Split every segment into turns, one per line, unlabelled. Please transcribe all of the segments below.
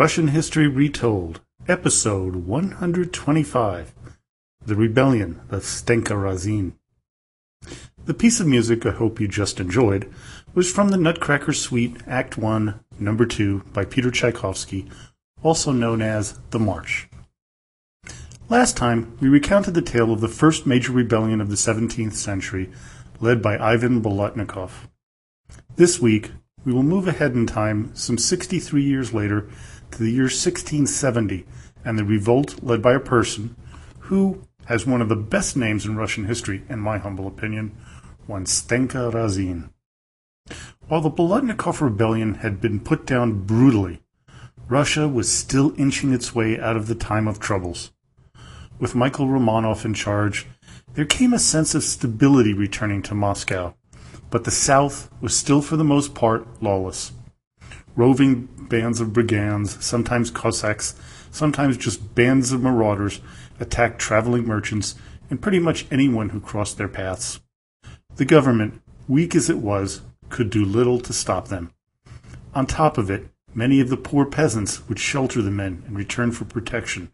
Russian History Retold, episode 125 The Rebellion of Stenka Razin. The piece of music I hope you just enjoyed was from the Nutcracker Suite, Act 1, Number 2 by Peter Tchaikovsky, also known as The March. Last time, we recounted the tale of the first major rebellion of the 17th century, led by Ivan Bolotnikov. This week, we will move ahead in time some 63 years later to the year 1670 and the revolt led by a person who has one of the best names in Russian history, in my humble opinion, one Stenka Razin. While the Bolotnikov rebellion had been put down brutally, Russia was still inching its way out of the time of troubles. With Michael Romanov in charge, there came a sense of stability returning to Moscow but the South was still for the most part lawless. Roving bands of brigands, sometimes Cossacks, sometimes just bands of marauders, attacked traveling merchants and pretty much anyone who crossed their paths. The government, weak as it was, could do little to stop them. On top of it, many of the poor peasants would shelter the men in return for protection,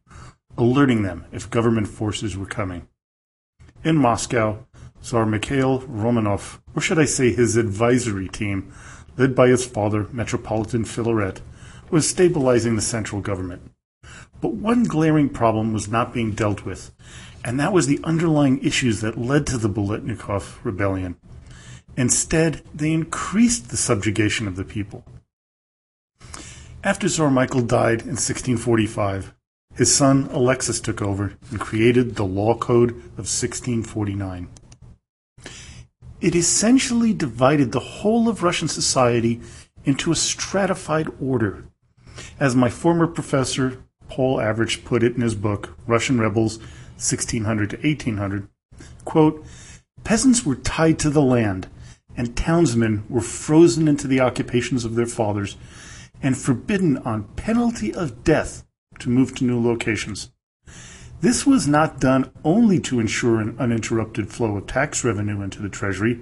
alerting them if government forces were coming. In Moscow, Tsar Mikhail Romanov, or should I say his advisory team, led by his father, Metropolitan Filaret, was stabilizing the central government. But one glaring problem was not being dealt with, and that was the underlying issues that led to the Bolotnikov rebellion. Instead, they increased the subjugation of the people. After Tsar Michael died in 1645, his son Alexis took over and created the Law Code of 1649. It essentially divided the whole of Russian society into a stratified order. As my former professor, Paul Avrich, put it in his book, Russian Rebels, 1600 to 1800, quote, peasants were tied to the land, and townsmen were frozen into the occupations of their fathers and forbidden on penalty of death to move to new locations. This was not done only to ensure an uninterrupted flow of tax revenue into the Treasury,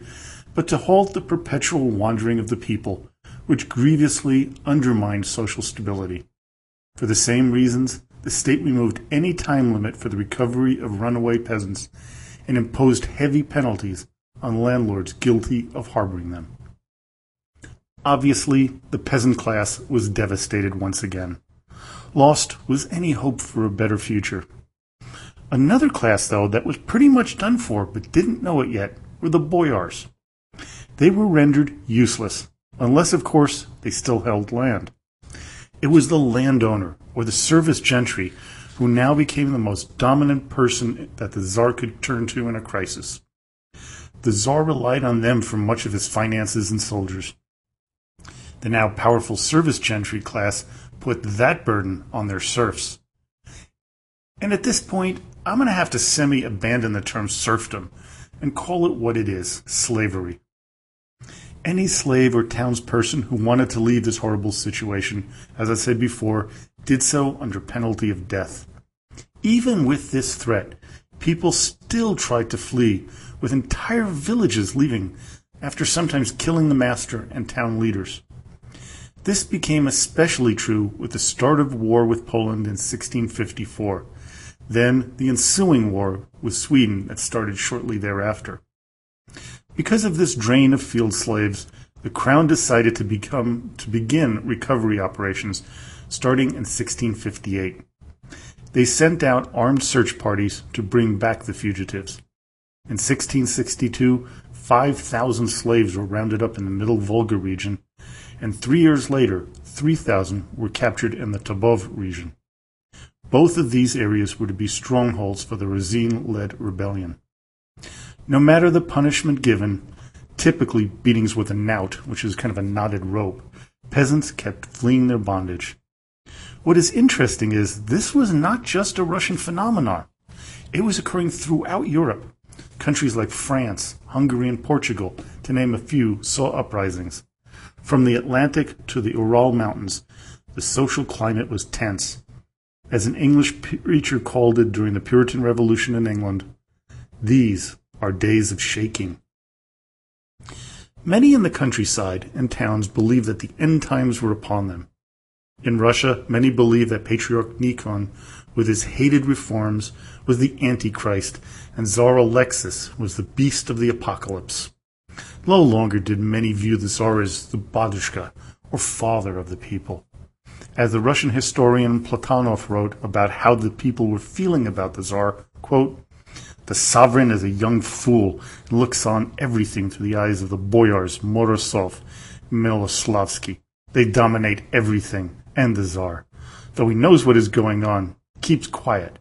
but to halt the perpetual wandering of the people, which grievously undermined social stability. For the same reasons, the state removed any time limit for the recovery of runaway peasants and imposed heavy penalties on landlords guilty of harboring them. Obviously, the peasant class was devastated once again. Lost was any hope for a better future. Another class, though, that was pretty much done for but didn't know it yet were the boyars. They were rendered useless, unless, of course, they still held land. It was the landowner, or the service gentry, who now became the most dominant person that the Tsar could turn to in a crisis. The Tsar relied on them for much of his finances and soldiers. The now powerful service gentry class put that burden on their serfs. And at this point, I'm going to have to semi abandon the term serfdom and call it what it is slavery. Any slave or townsperson who wanted to leave this horrible situation, as I said before, did so under penalty of death. Even with this threat, people still tried to flee, with entire villages leaving after sometimes killing the master and town leaders. This became especially true with the start of war with Poland in 1654 then the ensuing war with Sweden that started shortly thereafter. Because of this drain of field slaves, the Crown decided to become to begin recovery operations starting in 1658. They sent out armed search parties to bring back the fugitives. In 1662, 5,000 slaves were rounded up in the Middle Volga region, and three years later, 3,000 were captured in the Tambov region. Both of these areas were to be strongholds for the Razin led rebellion. No matter the punishment given, typically beatings with a knout, which is kind of a knotted rope, peasants kept fleeing their bondage. What is interesting is this was not just a Russian phenomenon. It was occurring throughout Europe. Countries like France, Hungary, and Portugal, to name a few, saw uprisings. From the Atlantic to the Ural Mountains, the social climate was tense. As an English preacher called it during the Puritan Revolution in England, these are days of shaking. Many in the countryside and towns believed that the end times were upon them. In Russia, many believe that Patriarch Nikon, with his hated reforms, was the Antichrist, and Tsar Alexis was the beast of the apocalypse. No longer did many view the Tsar as the Badushka, or father of the people. As the Russian historian Platonov wrote about how the people were feeling about the Tsar, quote, the sovereign is a young fool and looks on everything through the eyes of the boyars Morozov, Miloslavsky. They dominate everything, and the Tsar. Though he knows what is going on, keeps quiet,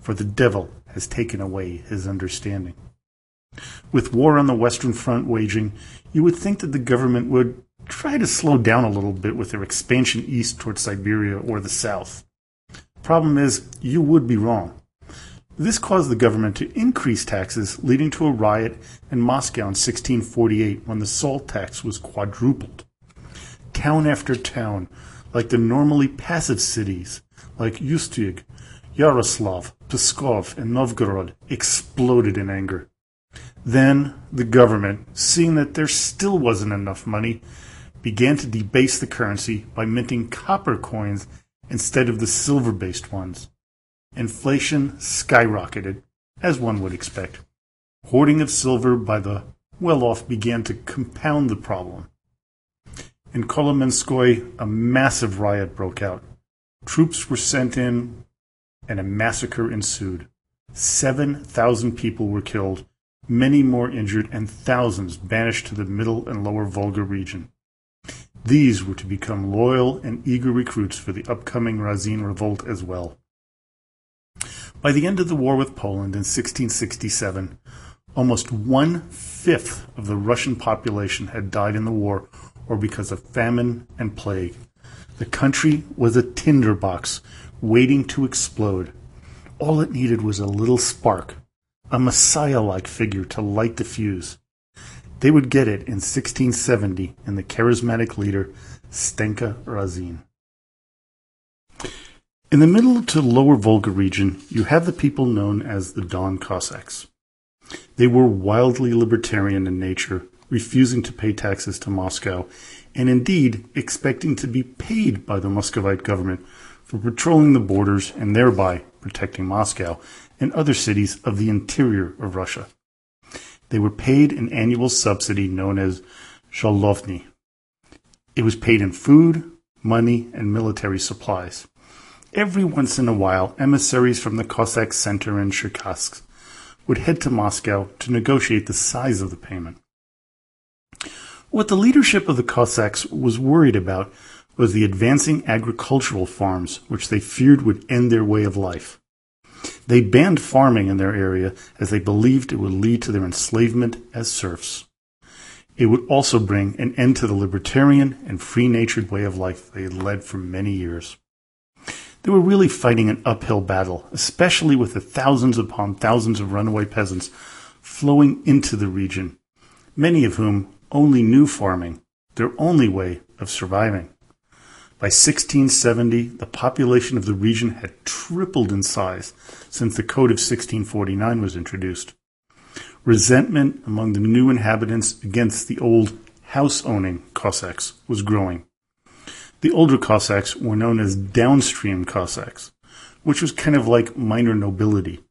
for the devil has taken away his understanding. With war on the Western Front waging, you would think that the government would try to slow down a little bit with their expansion east towards Siberia or the south. Problem is, you would be wrong. This caused the government to increase taxes, leading to a riot in Moscow in 1648 when the salt tax was quadrupled. Town after town, like the normally passive cities, like Ustyug, Yaroslav, Pskov, and Novgorod, exploded in anger. Then the government, seeing that there still wasn't enough money, began to debase the currency by minting copper coins instead of the silver based ones. Inflation skyrocketed, as one would expect. Hoarding of silver by the well off began to compound the problem. In Kolomenskoye, a massive riot broke out. Troops were sent in, and a massacre ensued. 7,000 people were killed, many more injured, and thousands banished to the middle and lower Volga region. These were to become loyal and eager recruits for the upcoming Razin revolt as well. By the end of the war with Poland in 1667, almost one fifth of the Russian population had died in the war or because of famine and plague. The country was a tinderbox waiting to explode. All it needed was a little spark, a messiah like figure to light the fuse. They would get it in 1670 in the charismatic leader Stenka Razin. In the middle to lower Volga region, you have the people known as the Don Cossacks. They were wildly libertarian in nature, refusing to pay taxes to Moscow, and indeed expecting to be paid by the Muscovite government for patrolling the borders and thereby protecting Moscow and other cities of the interior of Russia. They were paid an annual subsidy known as zholovny. It was paid in food, money, and military supplies. Every once in a while, emissaries from the Cossack center in Cherkassk would head to Moscow to negotiate the size of the payment. What the leadership of the Cossacks was worried about was the advancing agricultural farms, which they feared would end their way of life. They banned farming in their area as they believed it would lead to their enslavement as serfs. It would also bring an end to the libertarian and free natured way of life they had led for many years. They were really fighting an uphill battle, especially with the thousands upon thousands of runaway peasants flowing into the region, many of whom only knew farming, their only way of surviving. By 1670, the population of the region had tripled in size since the Code of 1649 was introduced. Resentment among the new inhabitants against the old house owning Cossacks was growing. The older Cossacks were known as downstream Cossacks, which was kind of like minor nobility.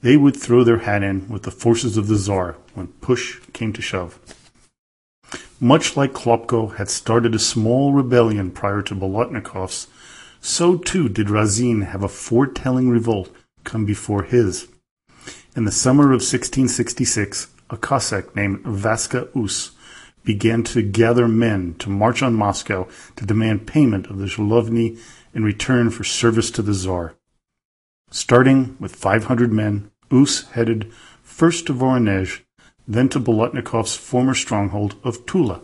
They would throw their hat in with the forces of the Tsar when push came to shove. Much like Klopko had started a small rebellion prior to Bolotnikov's, so too did Razin have a foretelling revolt come before his. In the summer of 1666, a Cossack named Vaska Us began to gather men to march on Moscow to demand payment of the Zholovny in return for service to the Tsar. Starting with 500 men, Us headed first to Voronezh then to Bolotnikov's former stronghold of Tula.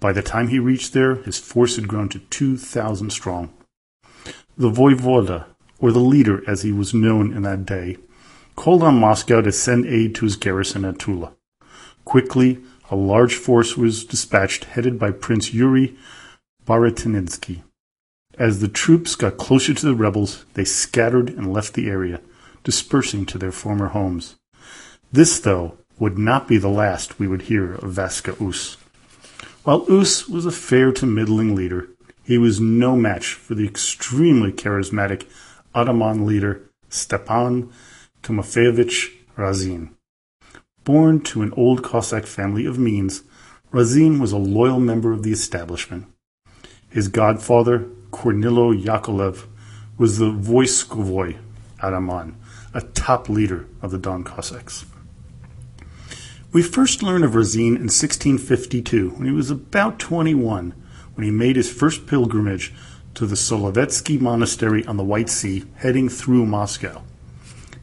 By the time he reached there, his force had grown to 2,000 strong. The voivoda, or the leader as he was known in that day, called on Moscow to send aid to his garrison at Tula. Quickly, a large force was dispatched headed by Prince Yuri Baratynsky. As the troops got closer to the rebels, they scattered and left the area, dispersing to their former homes. This, though, would not be the last we would hear of Vaska Us. While Us was a fair to middling leader, he was no match for the extremely charismatic Ataman leader Stepan Timofeyevich Razin. Born to an old Cossack family of means, Razin was a loyal member of the establishment. His godfather, Kornilo Yakovlev, was the Voiskovoy Ataman, a top leader of the Don Cossacks. We first learn of Razin in 1652, when he was about 21, when he made his first pilgrimage to the Solovetsky Monastery on the White Sea, heading through Moscow.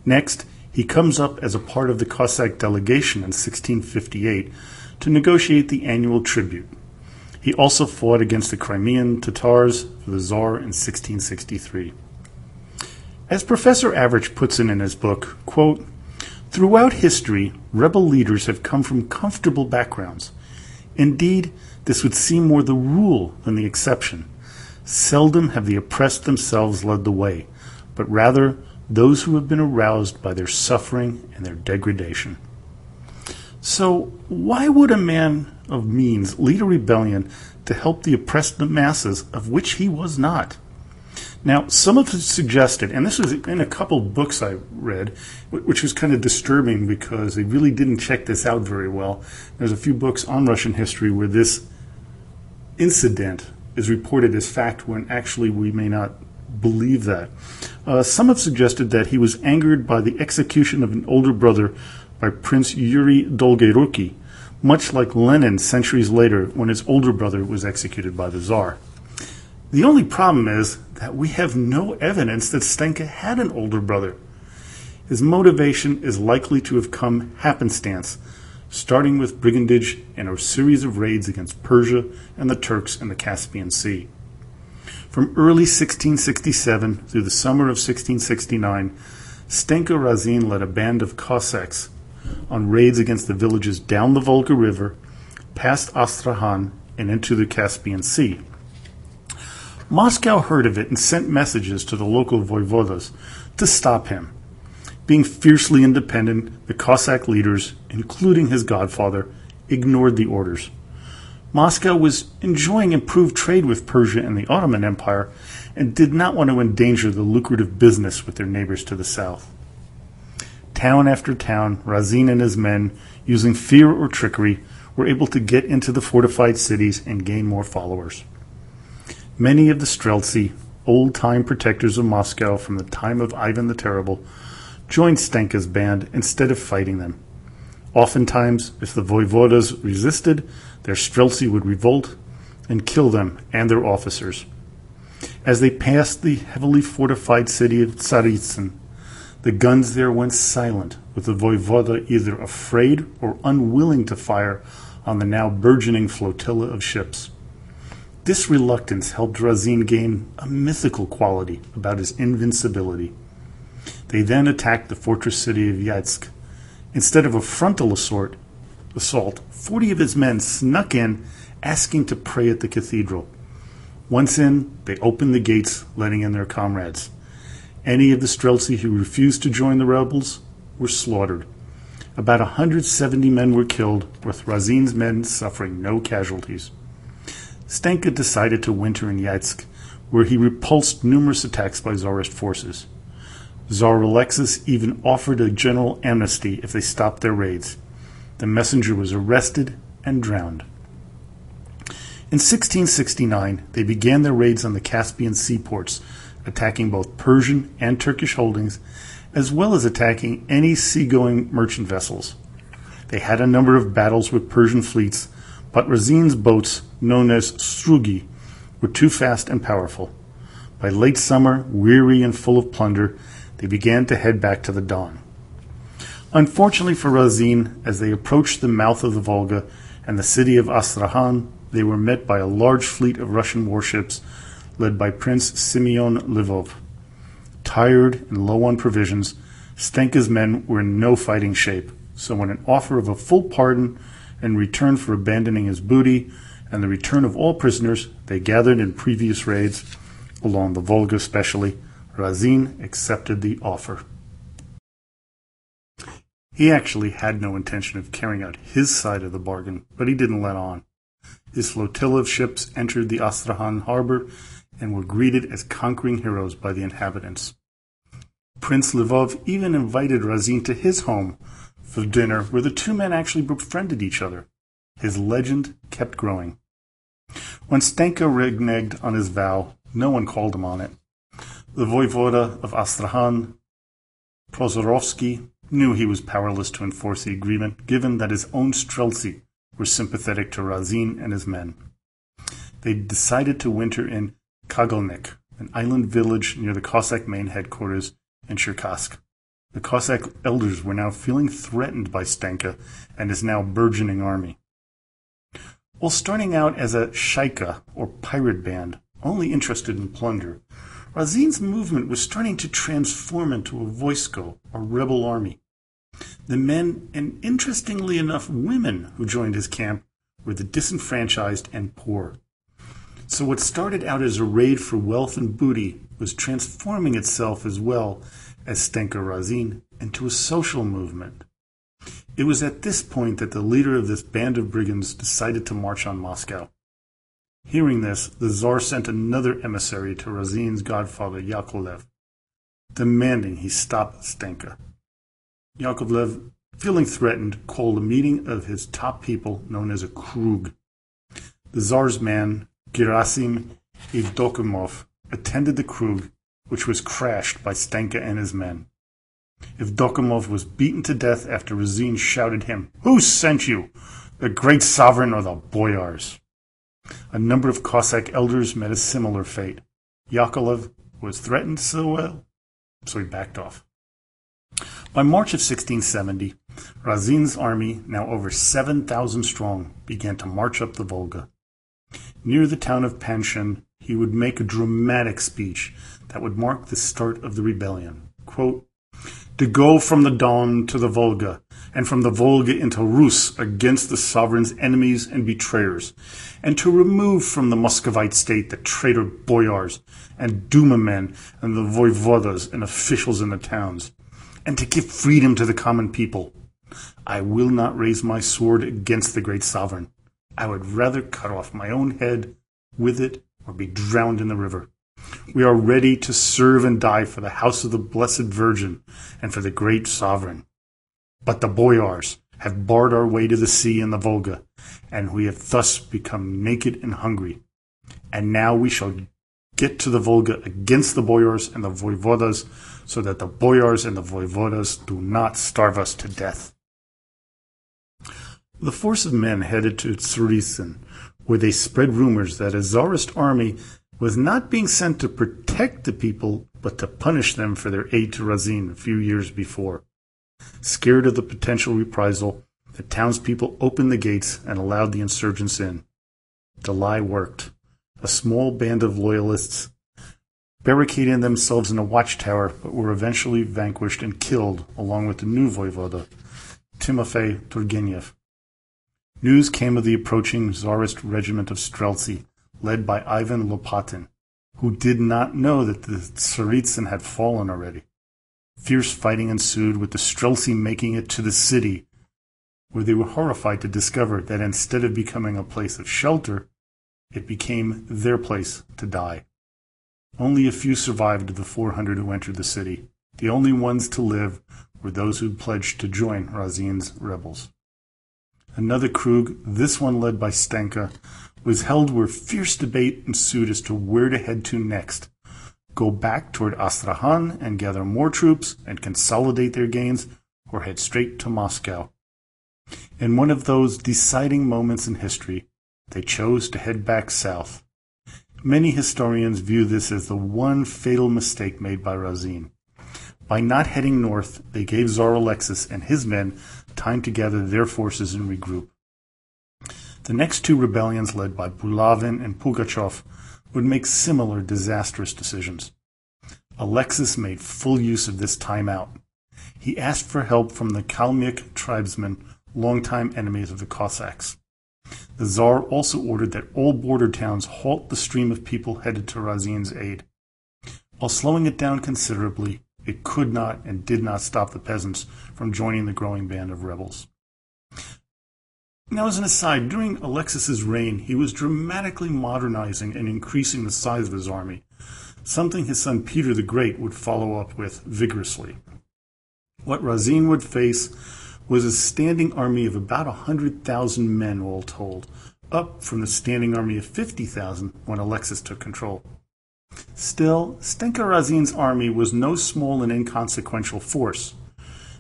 Next, he comes up as a part of the Cossack delegation in 1658 to negotiate the annual tribute. He also fought against the Crimean Tatars for the Tsar in 1663. As Professor Avrich puts it in his book, quote, Throughout history, rebel leaders have come from comfortable backgrounds. Indeed, this would seem more the rule than the exception. Seldom have the oppressed themselves led the way, but rather those who have been aroused by their suffering and their degradation. So, why would a man of means lead a rebellion to help the oppressed masses of which he was not? Now, some have suggested, and this was in a couple books I read, which was kind of disturbing because they really didn't check this out very well. There's a few books on Russian history where this incident is reported as fact when actually we may not believe that. Uh, some have suggested that he was angered by the execution of an older brother by Prince Yuri Dolgoruki, much like Lenin centuries later when his older brother was executed by the Tsar. The only problem is that we have no evidence that Stenka had an older brother. His motivation is likely to have come happenstance, starting with brigandage and a series of raids against Persia and the Turks in the Caspian Sea. From early 1667 through the summer of 1669, Stenka Razin led a band of Cossacks on raids against the villages down the Volga River, past Astrakhan, and into the Caspian Sea. Moscow heard of it and sent messages to the local voivodas to stop him. Being fiercely independent, the Cossack leaders, including his godfather, ignored the orders. Moscow was enjoying improved trade with Persia and the Ottoman Empire and did not want to endanger the lucrative business with their neighbors to the south. Town after town, Razin and his men, using fear or trickery, were able to get into the fortified cities and gain more followers. Many of the Streltsy, old time protectors of Moscow from the time of Ivan the Terrible, joined Stenka's band instead of fighting them. Oftentimes, if the voivodas resisted, their Streltsy would revolt and kill them and their officers. As they passed the heavily fortified city of Tsaritsyn, the guns there went silent, with the voivoda either afraid or unwilling to fire on the now burgeoning flotilla of ships. This reluctance helped Razin gain a mythical quality about his invincibility. They then attacked the fortress city of Yaitsk. Instead of a frontal assault, assault, 40 of his men snuck in, asking to pray at the cathedral. Once in, they opened the gates, letting in their comrades. Any of the Streltsy who refused to join the rebels were slaughtered. About 170 men were killed, with Razin's men suffering no casualties. Stenka decided to winter in Yaitsk, where he repulsed numerous attacks by Tsarist forces. Tsar Alexis even offered a general amnesty if they stopped their raids. The messenger was arrested and drowned. In 1669, they began their raids on the Caspian seaports, attacking both Persian and Turkish holdings, as well as attacking any seagoing merchant vessels. They had a number of battles with Persian fleets but Razin's boats, known as strugi, were too fast and powerful. By late summer, weary and full of plunder, they began to head back to the Don. Unfortunately for Razin, as they approached the mouth of the Volga and the city of Astrakhan, they were met by a large fleet of Russian warships led by Prince Simeon Lvov. Tired and low on provisions, Stenka's men were in no fighting shape, so when an offer of a full pardon in return for abandoning his booty and the return of all prisoners they gathered in previous raids, along the Volga especially, Razin accepted the offer. He actually had no intention of carrying out his side of the bargain, but he didn't let on. His flotilla of ships entered the Astrakhan harbor and were greeted as conquering heroes by the inhabitants. Prince Lvov even invited Razin to his home for dinner, where the two men actually befriended each other. His legend kept growing. When Stenka reneged on his vow, no one called him on it. The voivoda of Astrakhan, Prozorovsky, knew he was powerless to enforce the agreement, given that his own Streltsy were sympathetic to Razin and his men. They decided to winter in Kagalnik, an island village near the Cossack main headquarters in Cherkassk. The Cossack elders were now feeling threatened by Stenka and his now burgeoning army. While starting out as a shaika, or pirate band, only interested in plunder, Razin's movement was starting to transform into a voisko, or rebel army. The men, and interestingly enough women, who joined his camp were the disenfranchised and poor. So what started out as a raid for wealth and booty was transforming itself as well as Stenka Razin into a social movement. It was at this point that the leader of this band of brigands decided to march on Moscow. Hearing this, the Tsar sent another emissary to Razin's godfather Yakovlev, demanding he stop Stenka. Yakovlev, feeling threatened, called a meeting of his top people known as a Krug. The Tsar's man, Gerasim Evdokimov, attended the Krug, which was crashed by Stenka and his men. If Evdokimov was beaten to death after Razin shouted him, Who sent you? The great sovereign or the boyars? A number of Cossack elders met a similar fate. Yakovlev was threatened so well, so he backed off. By March of 1670, Razin's army, now over 7,000 strong, began to march up the Volga. Near the town of Panshin, he would make a dramatic speech that would mark the start of the rebellion. Quote, to go from the Don to the Volga, and from the Volga into Rus against the sovereign's enemies and betrayers, and to remove from the Muscovite state the traitor boyars and Duma men and the voivodas and officials in the towns, and to give freedom to the common people. I will not raise my sword against the great sovereign. I would rather cut off my own head with it or be drowned in the river. We are ready to serve and die for the house of the Blessed Virgin and for the great sovereign. But the boyars have barred our way to the sea and the Volga, and we have thus become naked and hungry. And now we shall get to the Volga against the boyars and the voivodas, so that the boyars and the voivodas do not starve us to death. The force of men headed to Tsaritsyn, where they spread rumors that a Tsarist army was not being sent to protect the people, but to punish them for their aid to Razin a few years before. Scared of the potential reprisal, the townspeople opened the gates and allowed the insurgents in. The lie worked. A small band of loyalists barricaded themselves in a watchtower, but were eventually vanquished and killed, along with the new voivoda, Timofey Turgenev. News came of the approaching Tsarist regiment of Streltsy, led by Ivan Lopatin, who did not know that the Tsaritsyn had fallen already. Fierce fighting ensued, with the Streltsy making it to the city, where they were horrified to discover that instead of becoming a place of shelter, it became their place to die. Only a few survived of the 400 who entered the city. The only ones to live were those who pledged to join Razin's rebels. Another Krug, this one led by Stenka, was held where fierce debate ensued as to where to head to next go back toward Astrakhan and gather more troops and consolidate their gains, or head straight to Moscow. In one of those deciding moments in history, they chose to head back south. Many historians view this as the one fatal mistake made by Razin. By not heading north, they gave Tsar Alexis and his men time to gather their forces and regroup. The next two rebellions, led by Bulavin and Pugachev, would make similar disastrous decisions. Alexis made full use of this time out. He asked for help from the Kalmyk tribesmen, longtime enemies of the Cossacks. The Tsar also ordered that all border towns halt the stream of people headed to Razin's aid. While slowing it down considerably, it could not and did not stop the peasants from joining the growing band of rebels. Now, as an aside, during Alexis's reign, he was dramatically modernizing and increasing the size of his army, something his son Peter the Great would follow up with vigorously. What Razin would face was a standing army of about 100,000 men, all told, up from the standing army of 50,000 when Alexis took control. Still, Stenka Razin's army was no small and inconsequential force.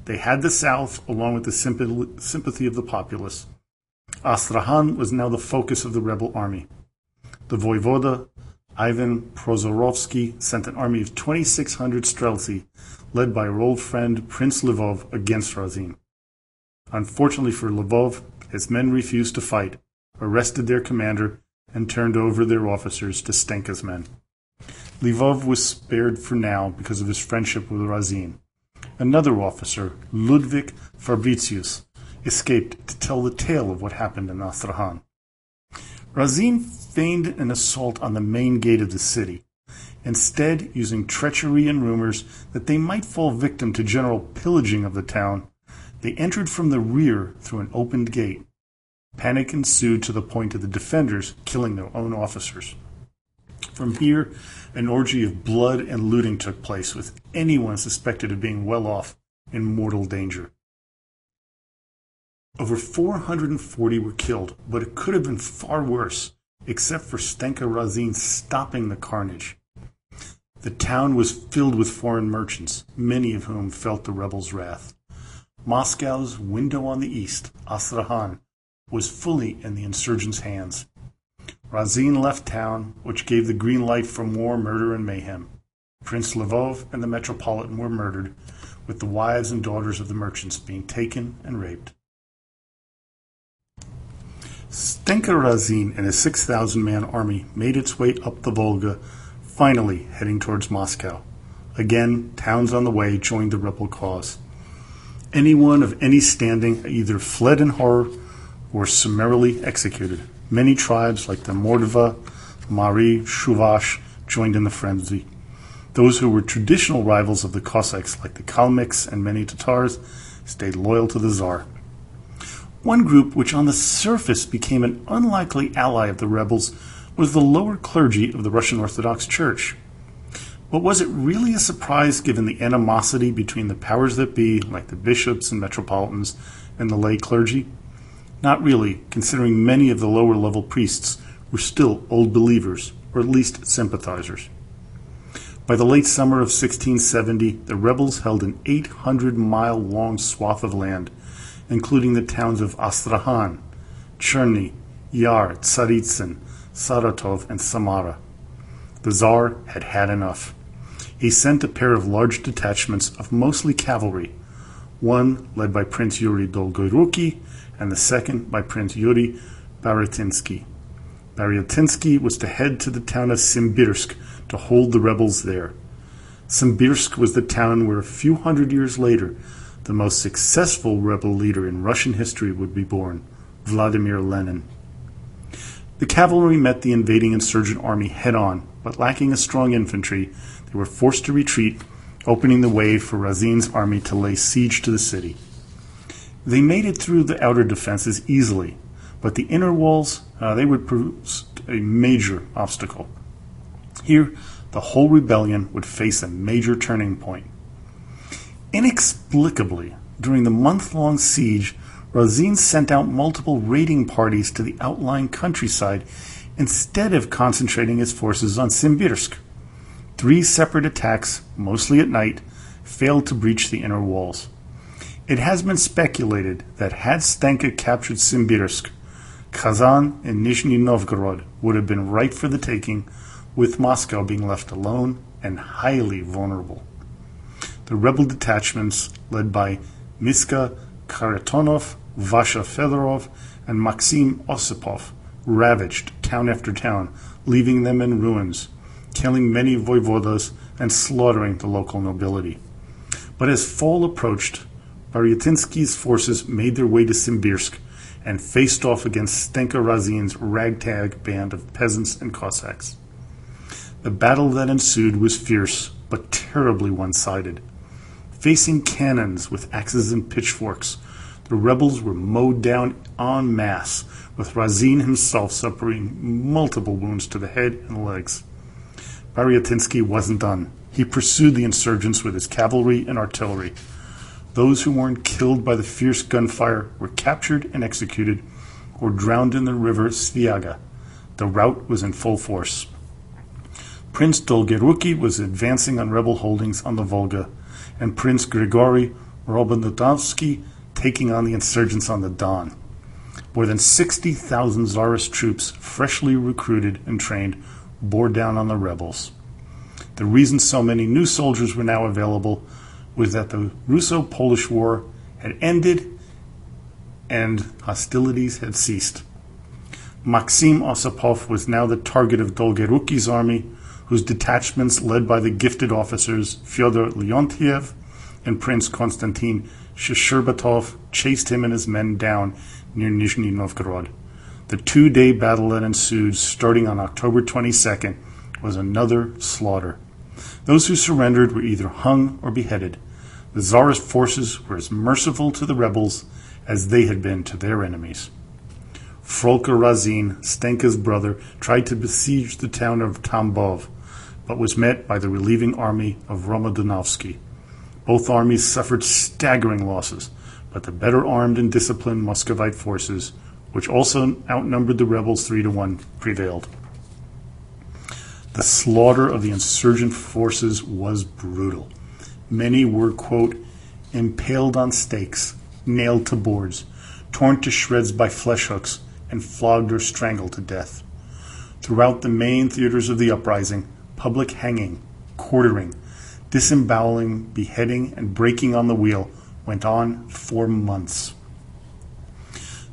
They had the south, along with the sympathy of the populace. Astrakhan was now the focus of the rebel army. The voivoda, Ivan Prozorovsky, sent an army of 2,600 streltsy led by her old friend Prince Lvov against Razin. Unfortunately for Lvov, his men refused to fight, arrested their commander, and turned over their officers to Stenka's men. Lvov was spared for now because of his friendship with Razin. Another officer, Ludwig Fabricius, escaped to tell the tale of what happened in Astrakhan. Razin feigned an assault on the main gate of the city, Instead, using treachery and rumors that they might fall victim to general pillaging of the town, they entered from the rear through an opened gate. Panic ensued to the point of the defenders killing their own officers. From here, an orgy of blood and looting took place, with anyone suspected of being well off in mortal danger. Over 440 were killed, but it could have been far worse, except for Stenka Razin stopping the carnage. The town was filled with foreign merchants, many of whom felt the rebels' wrath. Moscow's window on the east, Astrakhan, was fully in the insurgents' hands. Razin left town, which gave the green light for more murder and mayhem. Prince Lvov and the Metropolitan were murdered, with the wives and daughters of the merchants being taken and raped. Stenka Razin and his 6,000 man army made its way up the Volga finally heading towards Moscow. Again, towns on the way joined the rebel cause. Anyone of any standing either fled in horror or summarily executed. Many tribes like the Mordva, Mari, Chuvash joined in the frenzy. Those who were traditional rivals of the Cossacks, like the Kalmyks and many Tatars, stayed loyal to the Tsar. One group, which on the surface became an unlikely ally of the rebels, was the lower clergy of the Russian Orthodox Church. But was it really a surprise given the animosity between the powers that be, like the bishops and metropolitans, and the lay clergy? Not really, considering many of the lower level priests were still old believers, or at least sympathizers. By the late summer of 1670, the rebels held an 800 mile long swath of land, including the towns of Astrakhan, Cherny, Yar, Tsaritsyn, Saratov, and Samara. The Tsar had had enough. He sent a pair of large detachments of mostly cavalry, one led by Prince Yuri Dolgoruki and the second by Prince Yuri Baratynsky. Baratynsky was to head to the town of Simbirsk to hold the rebels there. Simbirsk was the town where a few hundred years later the most successful rebel leader in Russian history would be born, Vladimir Lenin. The cavalry met the invading insurgent army head on, but lacking a strong infantry, they were forced to retreat, opening the way for Razin's army to lay siege to the city. They made it through the outer defenses easily, but the inner walls, uh, they would pose a major obstacle. Here, the whole rebellion would face a major turning point. Inexplicably, during the month long siege, Razin sent out multiple raiding parties to the outlying countryside instead of concentrating his forces on Simbirsk. Three separate attacks, mostly at night, failed to breach the inner walls. It has been speculated that had Stenka captured Simbirsk, Kazan and Nizhny Novgorod would have been ripe for the taking, with Moscow being left alone and highly vulnerable. The rebel detachments, led by Mishka Kharitonov, Vasha Fedorov, and Maxim Osipov ravaged town after town, leaving them in ruins, killing many voivodas and slaughtering the local nobility. But as fall approached, Baratynsky's forces made their way to Simbirsk and faced off against Stenka Razin's ragtag band of peasants and Cossacks. The battle that ensued was fierce, but terribly one sided. Facing cannons with axes and pitchforks, the rebels were mowed down en masse, with Razin himself suffering multiple wounds to the head and legs. Bariatinski wasn't done. He pursued the insurgents with his cavalry and artillery. Those who weren't killed by the fierce gunfire were captured and executed or drowned in the river Sviaga. The rout was in full force. Prince Dolgoruki was advancing on rebel holdings on the Volga, and Prince Grigory Romodanovsky taking on the insurgents on the Don. More than 60,000 Tsarist troops, freshly recruited and trained, bore down on the rebels. The reason so many new soldiers were now available was that the Russo Polish War had ended and hostilities had ceased. Maxim Osipov was now the target of Dolgoruki's army, whose detachments, led by the gifted officers Fyodor Leontiev and Prince Konstantin Shcherbatov, chased him and his men down near Nizhny Novgorod. The two day battle that ensued, starting on October 22nd, was another slaughter. Those who surrendered were either hung or beheaded. The Tsarist forces were as merciful to the rebels as they had been to their enemies. Frolka Razin, Stenka's brother, tried to besiege the town of Tambov, but was met by the relieving army of Romodanovsky. Both armies suffered staggering losses, but the better armed and disciplined Muscovite forces, which also outnumbered the rebels three to one, prevailed. The slaughter of the insurgent forces was brutal. Many were, quote, impaled on stakes, nailed to boards, torn to shreds by flesh hooks, and flogged or strangled to death. Throughout the main theaters of the uprising, public hanging, quartering, disemboweling, beheading, and breaking on the wheel went on for months.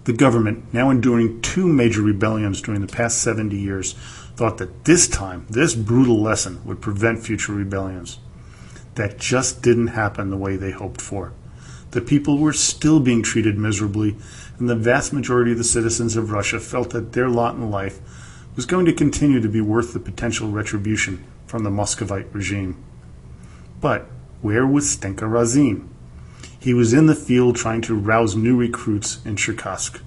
The government, now enduring two major rebellions during the past 70 years, thought that this time, this brutal lesson would prevent future rebellions. That just didn't happen the way they hoped for. The people were still being treated miserably, and the vast majority of the citizens of Russia felt that their lot in life was going to continue to be worth the potential retribution from the Muscovite regime. But where was Stenka Razin? He was in the field trying to rouse new recruits in Cherkassk.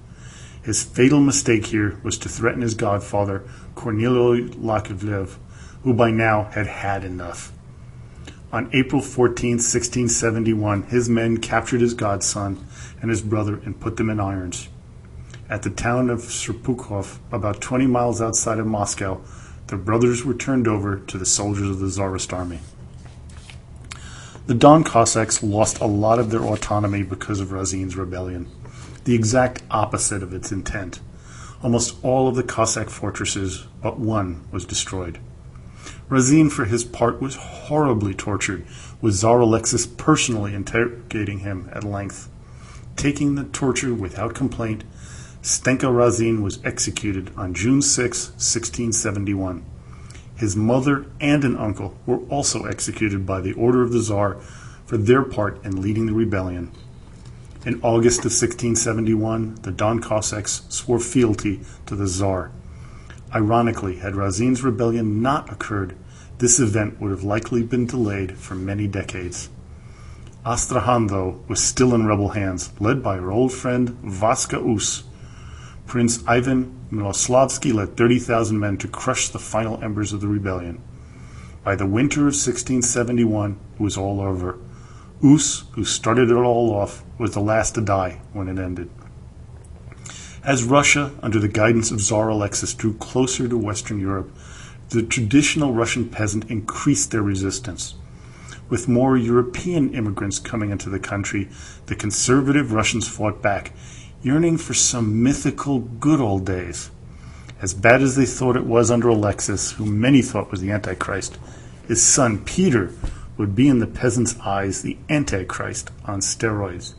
His fatal mistake here was to threaten his godfather, Korniloi Yakovlev, who by now had had enough. On April 14, 1671, his men captured his godson and his brother and put them in irons. At the town of Serpukhov, about 20 miles outside of Moscow, the brothers were turned over to the soldiers of the Tsarist army. The Don Cossacks lost a lot of their autonomy because of Razin's rebellion, the exact opposite of its intent. Almost all of the Cossack fortresses but one was destroyed. Razin, for his part, was horribly tortured, with Tsar Alexis personally interrogating him at length. Taking the torture without complaint, Stenka Razin was executed on June 6, 1671. His mother and an uncle were also executed by the order of the Tsar for their part in leading the rebellion. In August of 1671, the Don Cossacks swore fealty to the Tsar. Ironically, had Razin's rebellion not occurred, this event would have likely been delayed for many decades. Astrakhan, though, was still in rebel hands, led by her old friend Vaska Us. Prince Ivan Miloslavsky led 30,000 men to crush the final embers of the rebellion. By the winter of 1671, it was all over. Us, who started it all off, was the last to die when it ended. As Russia, under the guidance of Tsar Alexis, drew closer to Western Europe, the traditional Russian peasant increased their resistance. With more European immigrants coming into the country, the conservative Russians fought back, yearning for some mythical good old days. As bad as they thought it was under Alexis, whom many thought was the Antichrist, his son Peter would be in the peasants' eyes the Antichrist on steroids.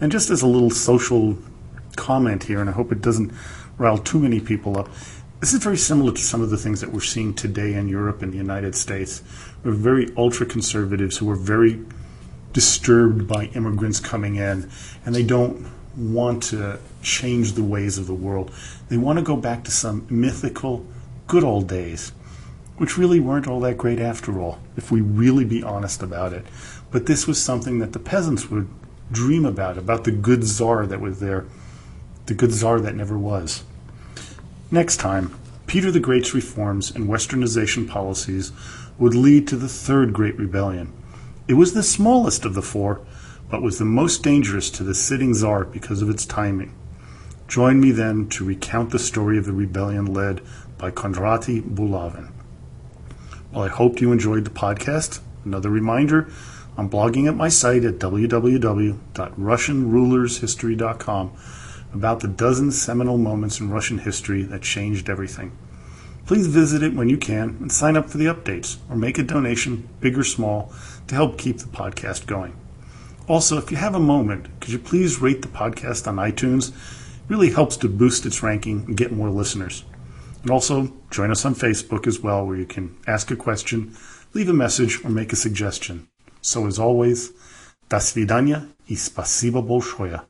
And just as a little social comment here, and I hope it doesn't rile too many people up. This is very similar to some of the things that we're seeing today in Europe and the United States. We're very ultra conservatives who are very disturbed by immigrants coming in, and they don't want to change the ways of the world. They want to go back to some mythical, good old days, which really weren't all that great after all, if we really be honest about it. But this was something that the peasants would dream about, about the good czar that was there, the good czar that never was. Next time, Peter the Great's reforms and westernization policies would lead to the Third Great Rebellion. It was the smallest of the four, but was the most dangerous to the sitting czar because of its timing. Join me then to recount the story of the rebellion led by Kondraty Bulavin. Well, I hope you enjoyed the podcast. Another reminder I'm blogging at my site at www.russianrulershistory.com about the dozen seminal moments in Russian history that changed everything. Please visit it when you can and sign up for the updates or make a donation, big or small, to help keep the podcast going. Also, if you have a moment, could you please rate the podcast on iTunes? It really helps to boost its ranking and get more listeners. And also, join us on Facebook as well, where you can ask a question, leave a message, or make a suggestion. So, as always, до свидания и спасибо большое.